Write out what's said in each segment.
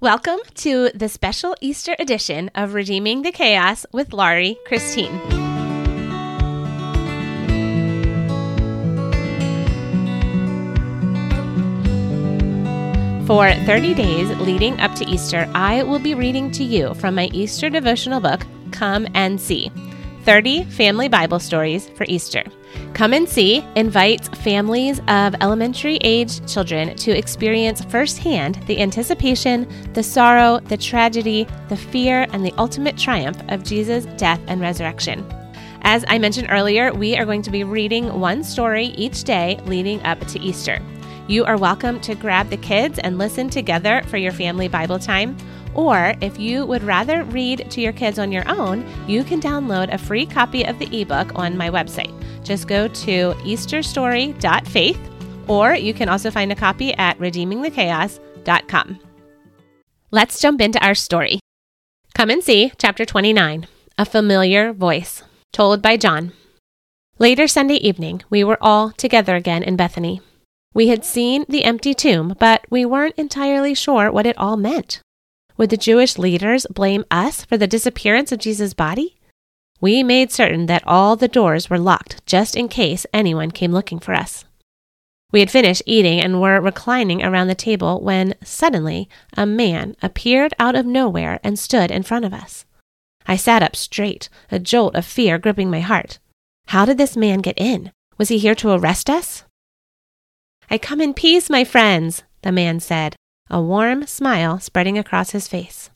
Welcome to the special Easter edition of Redeeming the Chaos with Laurie Christine. For 30 days leading up to Easter, I will be reading to you from my Easter devotional book, Come and See 30 Family Bible Stories for Easter. Come and See invites families of elementary age children to experience firsthand the anticipation, the sorrow, the tragedy, the fear, and the ultimate triumph of Jesus' death and resurrection. As I mentioned earlier, we are going to be reading one story each day leading up to Easter. You are welcome to grab the kids and listen together for your family Bible time or if you would rather read to your kids on your own, you can download a free copy of the ebook on my website. Just go to easterstory.faith, or you can also find a copy at redeemingthechaos.com. Let's jump into our story. Come and see chapter 29 A Familiar Voice, told by John. Later Sunday evening, we were all together again in Bethany. We had seen the empty tomb, but we weren't entirely sure what it all meant. Would the Jewish leaders blame us for the disappearance of Jesus' body? We made certain that all the doors were locked just in case anyone came looking for us. We had finished eating and were reclining around the table when suddenly a man appeared out of nowhere and stood in front of us. I sat up straight, a jolt of fear gripping my heart. How did this man get in? Was he here to arrest us? I come in peace, my friends, the man said, a warm smile spreading across his face.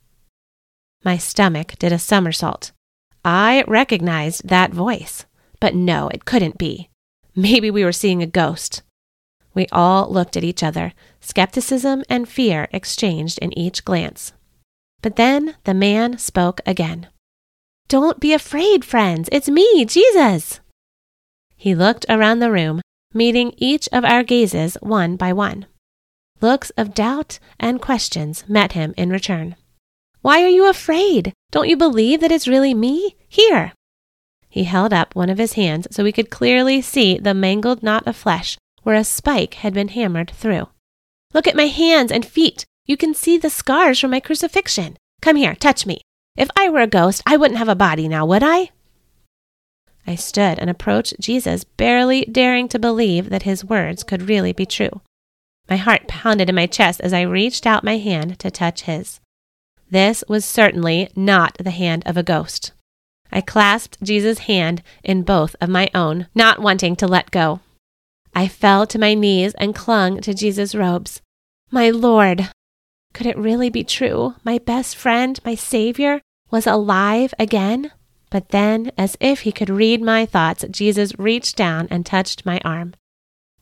My stomach did a somersault. I recognized that voice, but no, it couldn't be. Maybe we were seeing a ghost. We all looked at each other, skepticism and fear exchanged in each glance. But then the man spoke again. Don't be afraid, friends. It's me, Jesus. He looked around the room, meeting each of our gazes one by one. Looks of doubt and questions met him in return. Why are you afraid? Don't you believe that it's really me? Here. He held up one of his hands so we could clearly see the mangled knot of flesh where a spike had been hammered through. Look at my hands and feet. You can see the scars from my crucifixion. Come here, touch me. If I were a ghost, I wouldn't have a body now, would I? I stood and approached Jesus, barely daring to believe that his words could really be true. My heart pounded in my chest as I reached out my hand to touch his. This was certainly not the hand of a ghost. I clasped Jesus' hand in both of my own, not wanting to let go. I fell to my knees and clung to Jesus' robes. My Lord! Could it really be true? My best friend, my Savior, was alive again? But then, as if he could read my thoughts, Jesus reached down and touched my arm.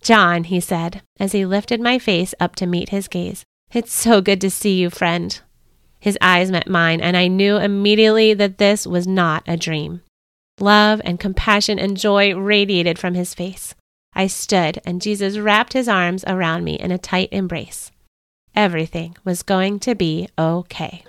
John, he said, as he lifted my face up to meet his gaze, it's so good to see you, friend. His eyes met mine, and I knew immediately that this was not a dream. Love and compassion and joy radiated from his face. I stood, and Jesus wrapped his arms around me in a tight embrace. Everything was going to be okay.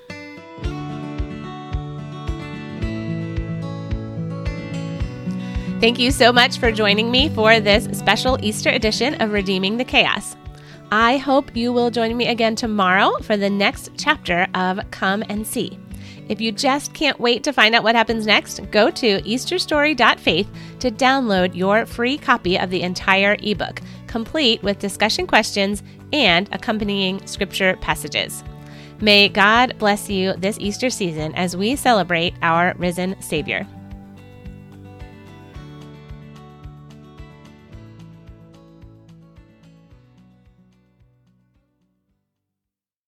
Thank you so much for joining me for this special Easter edition of Redeeming the Chaos. I hope you will join me again tomorrow for the next chapter of Come and See. If you just can't wait to find out what happens next, go to easterstory.faith to download your free copy of the entire ebook, complete with discussion questions and accompanying scripture passages. May God bless you this Easter season as we celebrate our risen Savior.